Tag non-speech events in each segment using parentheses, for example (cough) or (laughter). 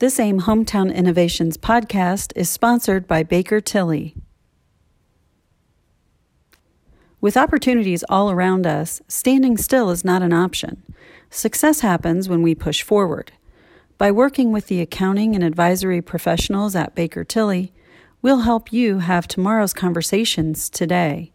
This AIM Hometown Innovations podcast is sponsored by Baker Tilly. With opportunities all around us, standing still is not an option. Success happens when we push forward. By working with the accounting and advisory professionals at Baker Tilly, we'll help you have tomorrow's conversations today.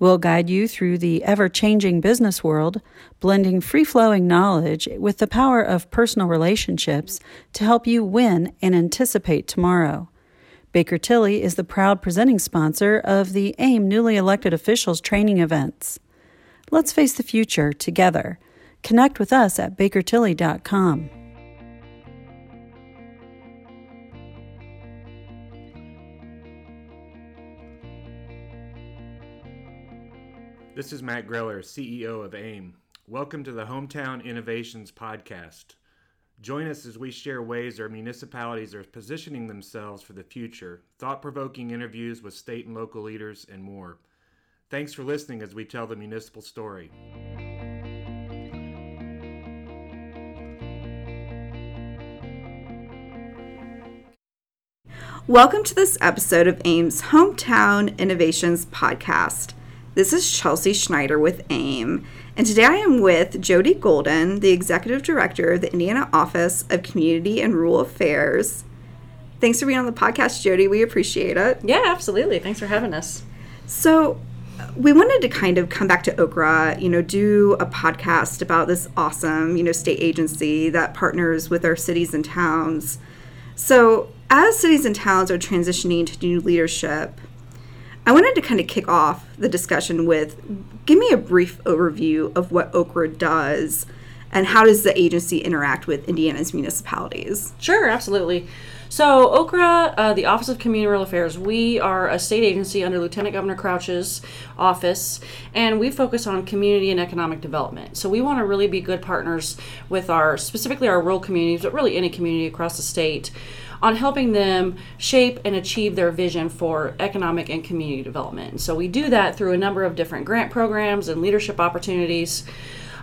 We'll guide you through the ever changing business world, blending free flowing knowledge with the power of personal relationships to help you win and anticipate tomorrow. Baker Tilly is the proud presenting sponsor of the AIM newly elected officials training events. Let's face the future together. Connect with us at bakertilly.com. This is Matt Greller, CEO of AIM. Welcome to the Hometown Innovations Podcast. Join us as we share ways our municipalities are positioning themselves for the future, thought provoking interviews with state and local leaders, and more. Thanks for listening as we tell the municipal story. Welcome to this episode of AIM's Hometown Innovations Podcast. This is Chelsea Schneider with AIM, and today I am with Jody Golden, the Executive Director of the Indiana Office of Community and Rural Affairs. Thanks for being on the podcast, Jody. We appreciate it. Yeah, absolutely. Thanks for having us. So, we wanted to kind of come back to OCRA, you know, do a podcast about this awesome, you know, state agency that partners with our cities and towns. So, as cities and towns are transitioning to new leadership, I wanted to kind of kick off the discussion with give me a brief overview of what OCRA does and how does the agency interact with Indiana's municipalities? Sure, absolutely. So, OCRA, uh, the Office of Community Rural Affairs, we are a state agency under Lieutenant Governor Crouch's office, and we focus on community and economic development. So, we want to really be good partners with our, specifically our rural communities, but really any community across the state on helping them shape and achieve their vision for economic and community development. So we do that through a number of different grant programs and leadership opportunities.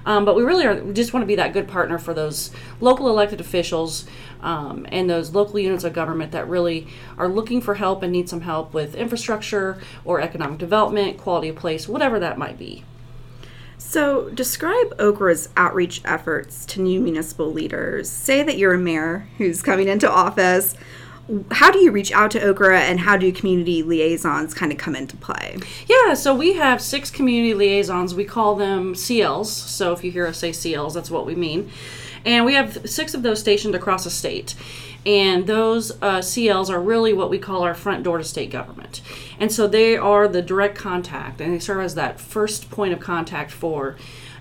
Um, but we really are we just want to be that good partner for those local elected officials um, and those local units of government that really are looking for help and need some help with infrastructure or economic development, quality of place, whatever that might be. So, describe OCRA's outreach efforts to new municipal leaders. Say that you're a mayor who's coming into office. How do you reach out to OCRA and how do community liaisons kind of come into play? Yeah, so we have six community liaisons. We call them CLs. So, if you hear us say CLs, that's what we mean. And we have six of those stationed across the state and those uh, CLs are really what we call our front door to state government. And so they are the direct contact, and they serve as that first point of contact for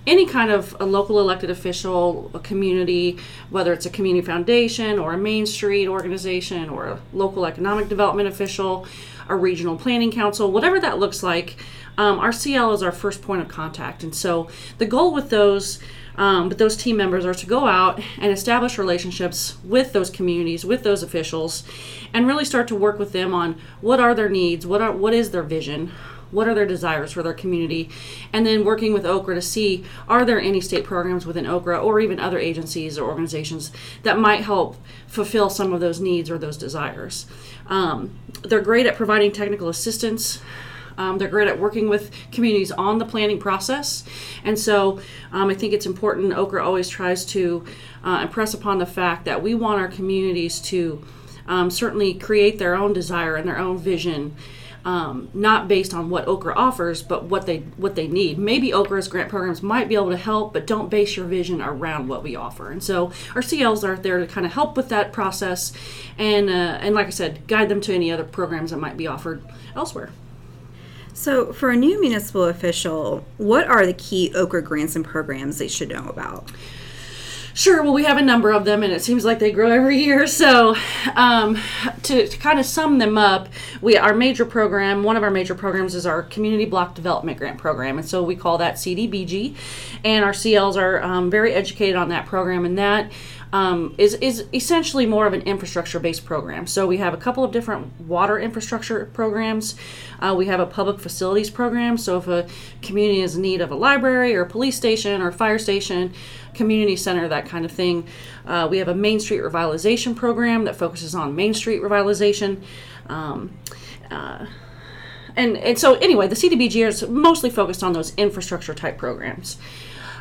any kind of a local elected official, a community, whether it's a community foundation or a Main Street organization or a local economic development official, a regional planning council, whatever that looks like. Um, our CL is our first point of contact. And so the goal with those um, but those team members are to go out and establish relationships with those communities, with those officials, and really start to work with them on what are their needs, what are what is their vision, what are their desires for their community, and then working with OCRA to see are there any state programs within OCRA or even other agencies or organizations that might help fulfill some of those needs or those desires. Um, they're great at providing technical assistance. Um, they're great at working with communities on the planning process. And so um, I think it's important, OCRA always tries to uh, impress upon the fact that we want our communities to um, certainly create their own desire and their own vision. Um, not based on what OCRA offers, but what they what they need. Maybe OCRA's grant programs might be able to help, but don't base your vision around what we offer. And so our CLs are there to kind of help with that process, and uh, and like I said, guide them to any other programs that might be offered elsewhere. So, for a new municipal official, what are the key OCRA grants and programs they should know about? Sure. Well, we have a number of them, and it seems like they grow every year. So, um, to, to, kind of sum them up, we our major program, one of our major programs is our Community Block Development Grant Program, and so we call that CDBG. And our CLs are um, very educated on that program, and that um, is is essentially more of an infrastructure based program. So we have a couple of different water infrastructure programs. Uh, we have a public facilities program. So if a community is in need of a library or a police station or a fire station, community center, that kind of thing. Uh, we have a Main Street revitalization program that focuses on Main Street revitalization. Um, uh, and, and so anyway, the CDBG is mostly focused on those infrastructure type programs.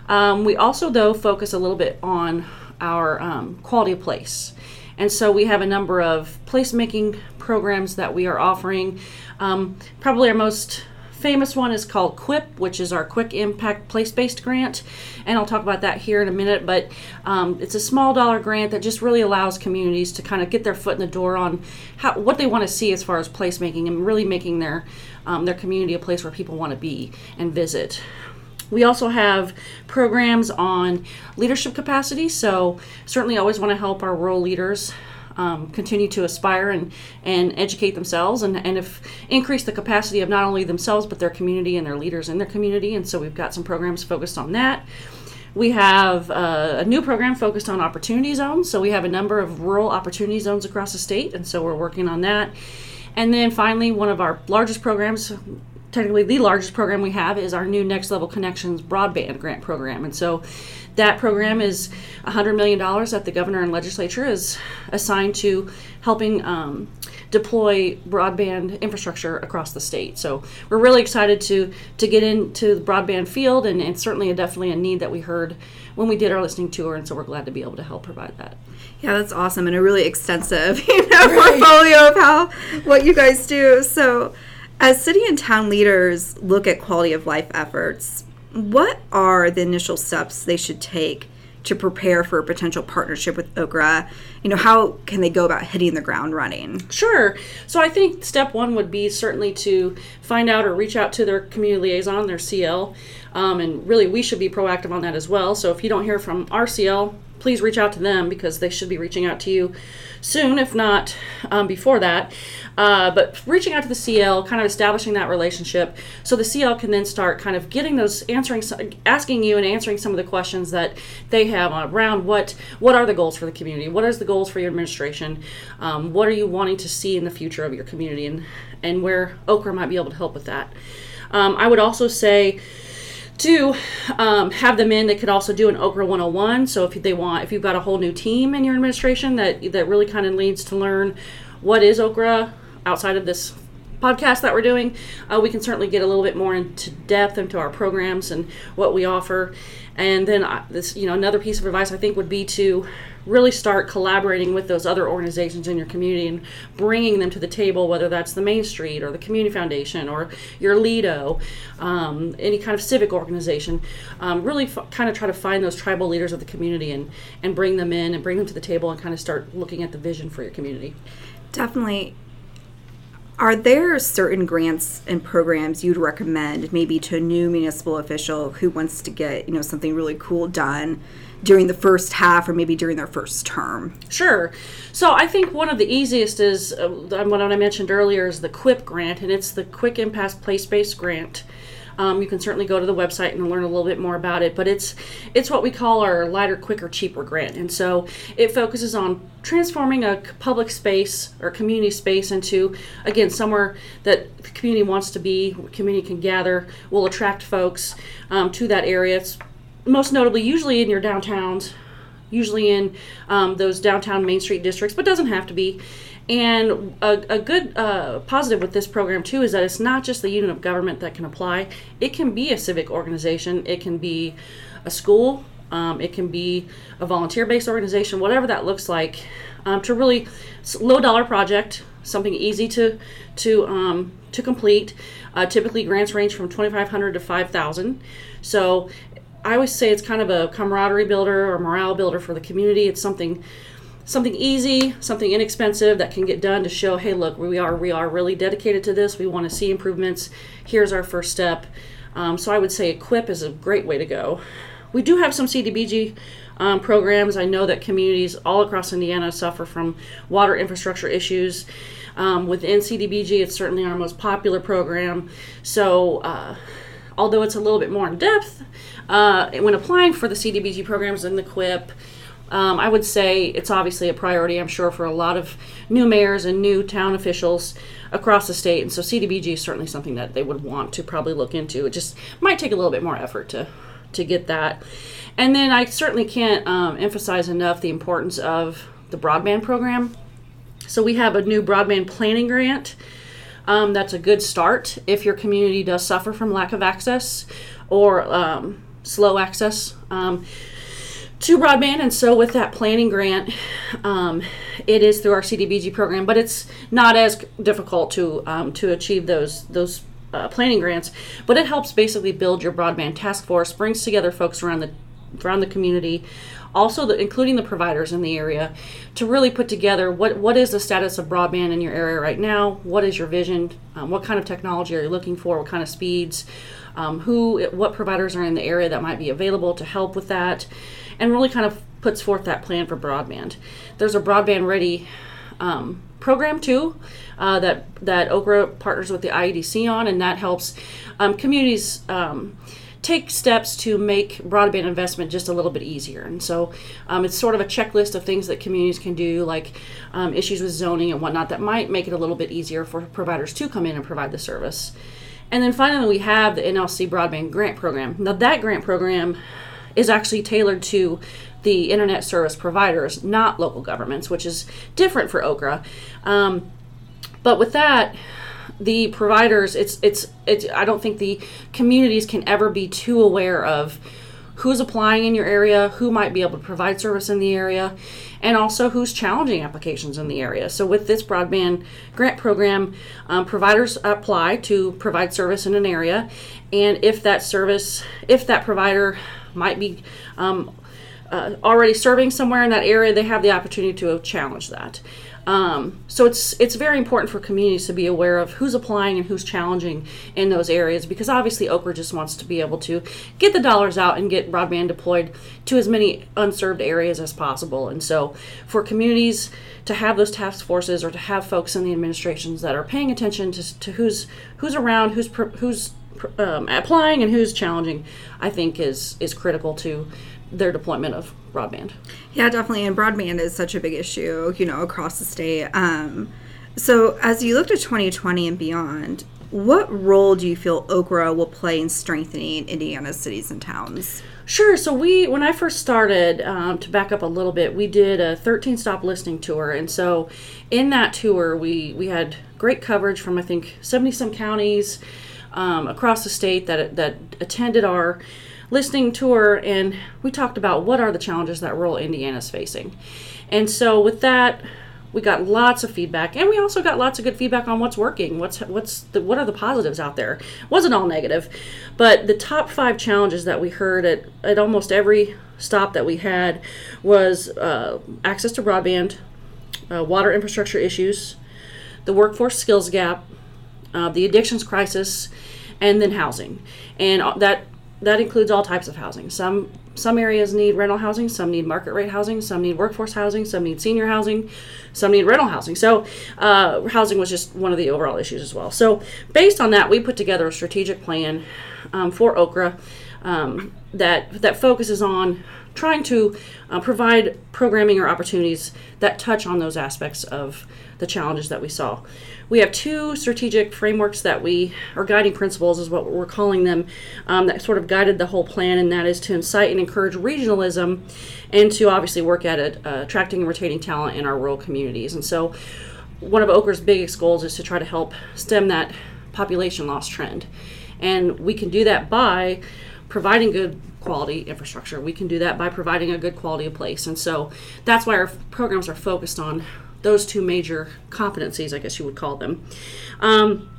Um, we also, though, focus a little bit on our um, quality of place. And so we have a number of placemaking programs that we are offering. Um, probably our most famous one is called QIP, which is our Quick Impact Place Based Grant. And I'll talk about that here in a minute. But um, it's a small dollar grant that just really allows communities to kind of get their foot in the door on how, what they want to see as far as placemaking and really making their, um, their community a place where people want to be and visit. We also have programs on leadership capacity, so certainly always want to help our rural leaders um, continue to aspire and, and educate themselves and, and if increase the capacity of not only themselves but their community and their leaders in their community. And so we've got some programs focused on that. We have uh, a new program focused on opportunity zones. So we have a number of rural opportunity zones across the state, and so we're working on that. And then finally, one of our largest programs technically the largest program we have is our new Next Level Connections broadband grant program. And so that program is $100 million that the governor and legislature is assigned to helping um, deploy broadband infrastructure across the state. So we're really excited to to get into the broadband field, and it's certainly a, definitely a need that we heard when we did our listening tour, and so we're glad to be able to help provide that. Yeah, that's awesome, and a really extensive (laughs) you know, right. portfolio of how what you guys do. So as city and town leaders look at quality of life efforts, what are the initial steps they should take to prepare for a potential partnership with OCRA? You know, how can they go about hitting the ground running? Sure. So I think step one would be certainly to find out or reach out to their community liaison, their CL, um, and really we should be proactive on that as well. So if you don't hear from our CL, please reach out to them because they should be reaching out to you soon, if not um, before that. Uh, but reaching out to the CL, kind of establishing that relationship, so the CL can then start kind of getting those answering, asking you and answering some of the questions that they have around what what are the goals for the community, what is the goals for your administration, um, what are you wanting to see in the future of your community, and and where OCRA might be able to help with that. Um, I would also say to um, have them in they could also do an OCRA 101 so if they want if you've got a whole new team in your administration that that really kind of needs to learn what is OCRA outside of this podcast that we're doing uh, we can certainly get a little bit more into depth into our programs and what we offer and then uh, this you know another piece of advice i think would be to really start collaborating with those other organizations in your community and bringing them to the table, whether that's the Main Street or the Community Foundation or your LEDO, um, any kind of civic organization. Um, really f- kind of try to find those tribal leaders of the community and, and bring them in and bring them to the table and kind of start looking at the vision for your community. Definitely. Are there certain grants and programs you'd recommend maybe to a new municipal official who wants to get, you know, something really cool done? during the first half or maybe during their first term? Sure. So I think one of the easiest is uh, what I mentioned earlier is the QIP grant, and it's the Quick Impact Place Based Grant. Um, you can certainly go to the website and learn a little bit more about it. But it's it's what we call our lighter, quicker, cheaper grant, and so it focuses on transforming a public space or community space into again somewhere that the community wants to be, community can gather, will attract folks um, to that area. It's most notably, usually in your downtowns, usually in um, those downtown Main Street districts, but doesn't have to be. And a, a good uh, positive with this program too is that it's not just the unit of government that can apply. It can be a civic organization. It can be a school. Um, it can be a volunteer-based organization, whatever that looks like. Um, to really low dollar project, something easy to to um, to complete. Uh, typically, grants range from twenty five hundred to five thousand. So I always say it's kind of a camaraderie builder or morale builder for the community. It's something something easy, something inexpensive that can get done to show, hey, look, we are we are really dedicated to this. We want to see improvements. Here's our first step. Um, so I would say Equip is a great way to go. We do have some CDBG um, programs. I know that communities all across Indiana suffer from water infrastructure issues. Um, within CDBG, it's certainly our most popular program. So, uh, although it's a little bit more in depth, uh, when applying for the CDBG programs and the QIP, Um, I would say it's obviously a priority, I'm sure, for a lot of new mayors and new town officials across the state. And so CDBG is certainly something that they would want to probably look into. It just might take a little bit more effort to, to get that. And then I certainly can't um, emphasize enough the importance of the broadband program. So we have a new broadband planning grant. Um, that's a good start if your community does suffer from lack of access or um, slow access um, to broadband. And so, with that planning grant, um, it is through our CDBG program, but it's not as difficult to um, to achieve those those uh, planning grants. But it helps basically build your broadband task force, brings together folks around the around the community also the, including the providers in the area to really put together what, what is the status of broadband in your area right now what is your vision um, what kind of technology are you looking for what kind of speeds um, who what providers are in the area that might be available to help with that and really kind of puts forth that plan for broadband there's a broadband ready um, program too uh, that that OCRA partners with the iedc on and that helps um, communities um, take steps to make broadband investment just a little bit easier. And so um, it's sort of a checklist of things that communities can do, like um, issues with zoning and whatnot, that might make it a little bit easier for providers to come in and provide the service. And then finally, we have the NLC Broadband Grant Program. Now, that grant program is actually tailored to the internet service providers, not local governments, which is different for OCRA. Um, but with that, the providers it's it's it's i don't think the communities can ever be too aware of who's applying in your area who might be able to provide service in the area and also who's challenging applications in the area. So with this broadband grant program um, providers apply to provide service in an area and if that service if that provider might be um, uh, already serving somewhere in that area they have the opportunity to challenge that um, so it's it's very important for communities to be aware of who's applying and who's challenging in those areas because obviously OCRA just wants to be able to get the dollars out and get broadband deployed to as many unserved areas as possible. And so for communities to have those task forces or to have folks in the administrations that are paying attention to, to who's who's around, who's who's um, applying and who's challenging, I think is is critical to their deployment of broadband. Yeah, definitely. And broadband is such a big issue, you know, across the state. Um, so as you look to 2020 and beyond, what role do you feel OCRA will play in strengthening Indiana's cities and towns? Sure. So we, when I first started, um, to back up a little bit, we did a 13 stop listening tour, and so in that tour, we we had great coverage from I think 70 some counties um, across the state that that attended our listening tour and we talked about what are the challenges that rural Indiana is facing. And so with that, we got lots of feedback and we also got lots of good feedback on what's working what's what's the what are the positives out there wasn't all negative but the top five challenges that we heard at, at almost every stop that we had was uh, access to broadband uh, water infrastructure issues the workforce skills gap uh, the addictions crisis and then housing and that that includes all types of housing. Some some areas need rental housing, some need market rate housing, some need workforce housing, some need senior housing, some need rental housing. So uh, housing was just one of the overall issues as well. So based on that, we put together a strategic plan um, for OCRA um, that that focuses on trying to uh, provide programming or opportunities that touch on those aspects of the challenges that we saw. We have two strategic frameworks that we, or guiding principles is what we're calling them, um, that sort of guided the whole plan, and that is to incite and encourage regionalism and to obviously work at it, uh, attracting and retaining talent in our rural communities. And so, one of OCRA's biggest goals is to try to help stem that population loss trend. And we can do that by providing good quality infrastructure. We can do that by providing a good quality of place. And so that's why our programs are focused on those two major competencies, I guess you would call them. Um,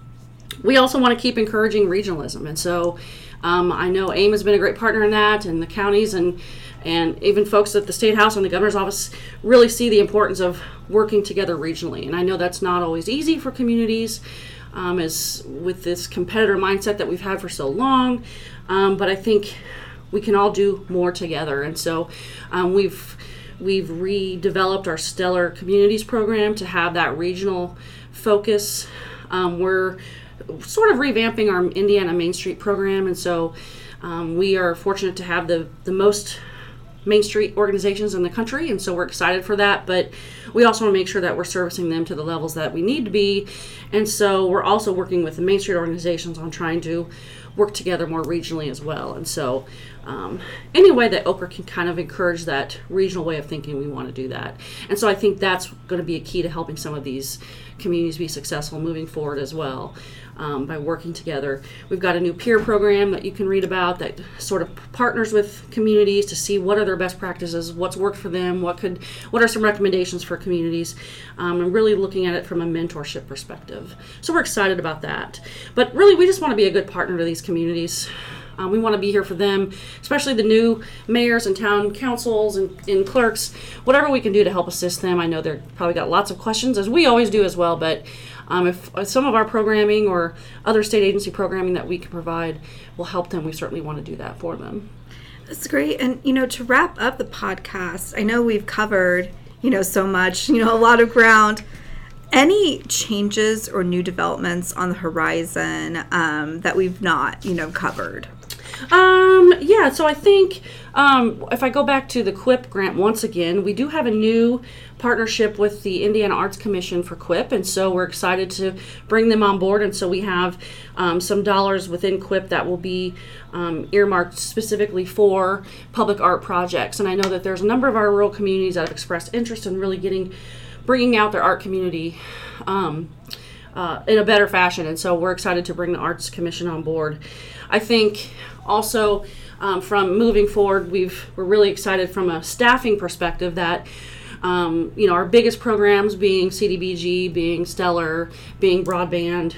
we also want to keep encouraging regionalism, and so um, I know AIM has been a great partner in that, and the counties and and even folks at the state house and the governor's office really see the importance of working together regionally. And I know that's not always easy for communities, um, as with this competitor mindset that we've had for so long. Um, but I think we can all do more together, and so um, we've We've redeveloped our Stellar Communities program to have that regional focus. Um, we're sort of revamping our Indiana Main Street program, and so um, we are fortunate to have the, the most Main Street organizations in the country, and so we're excited for that. But we also want to make sure that we're servicing them to the levels that we need to be, and so we're also working with the Main Street organizations on trying to work together more regionally as well. And so, um, any way that OCRA can kind of encourage that regional way of thinking, we want to do that. And so, I think that's going to be a key to helping some of these communities be successful moving forward as well um, by working together. We've got a new peer program that you can read about that sort of partners with communities to see what are their best practices, what's worked for them, what could, what are some recommendations for communities, um, and really looking at it from a mentorship perspective. So we're excited about that. But really, we just want to be a good partner to these communities. Um, we want to be here for them, especially the new mayors and town councils and, and, clerks. Whatever we can do to help assist them. I know they're probably got lots of questions, as we always do as well. But um, if uh, some of our programming or other state agency programming that we can provide will help them, we certainly want to do that for them. That's great. And, you know, to wrap up the podcast, I know we've covered, you know, so much, you know, a lot of ground. Any changes or new developments on the horizon um, that we've not, you know, covered? Um, yeah, so I think um, if I go back to the QUIP grant once again, we do have a new partnership with the Indiana Arts Commission for QUIP, and so we're excited to bring them on board. And so we have um, some dollars within QUIP that will be um, earmarked specifically for public art projects. And I know that there's a number of our rural communities that have expressed interest in really getting, bringing out their art community. Um, uh, in a better fashion, and so we're excited to bring the Arts Commission on board. I think also um, from moving forward, we've we're really excited from a staffing perspective that. Um, you know, our biggest programs being CDBG, being Stellar, being Broadband,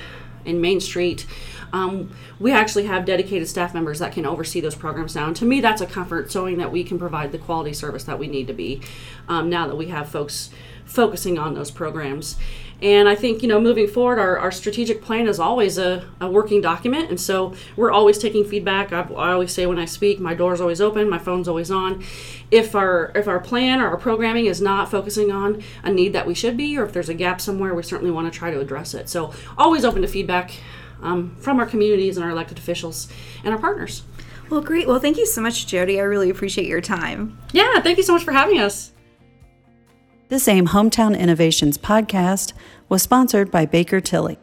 and Main Street. Um, we actually have dedicated staff members that can oversee those programs now. And to me, that's a comfort, showing that we can provide the quality service that we need to be um, now that we have folks focusing on those programs. And I think, you know, moving forward, our, our strategic plan is always a, a working document. And so we're always taking feedback. I, I always say when I speak, my door's always open, my phone's always on. If our if our plan or our programming is not focusing on a need that we should be, or if there's a gap somewhere, we certainly want to try to address it. So always open to feedback um, from our communities and our elected officials and our partners. Well, great. Well, thank you so much, Jody. I really appreciate your time. Yeah, thank you so much for having us. This AIM Hometown Innovations podcast was sponsored by Baker Tilly.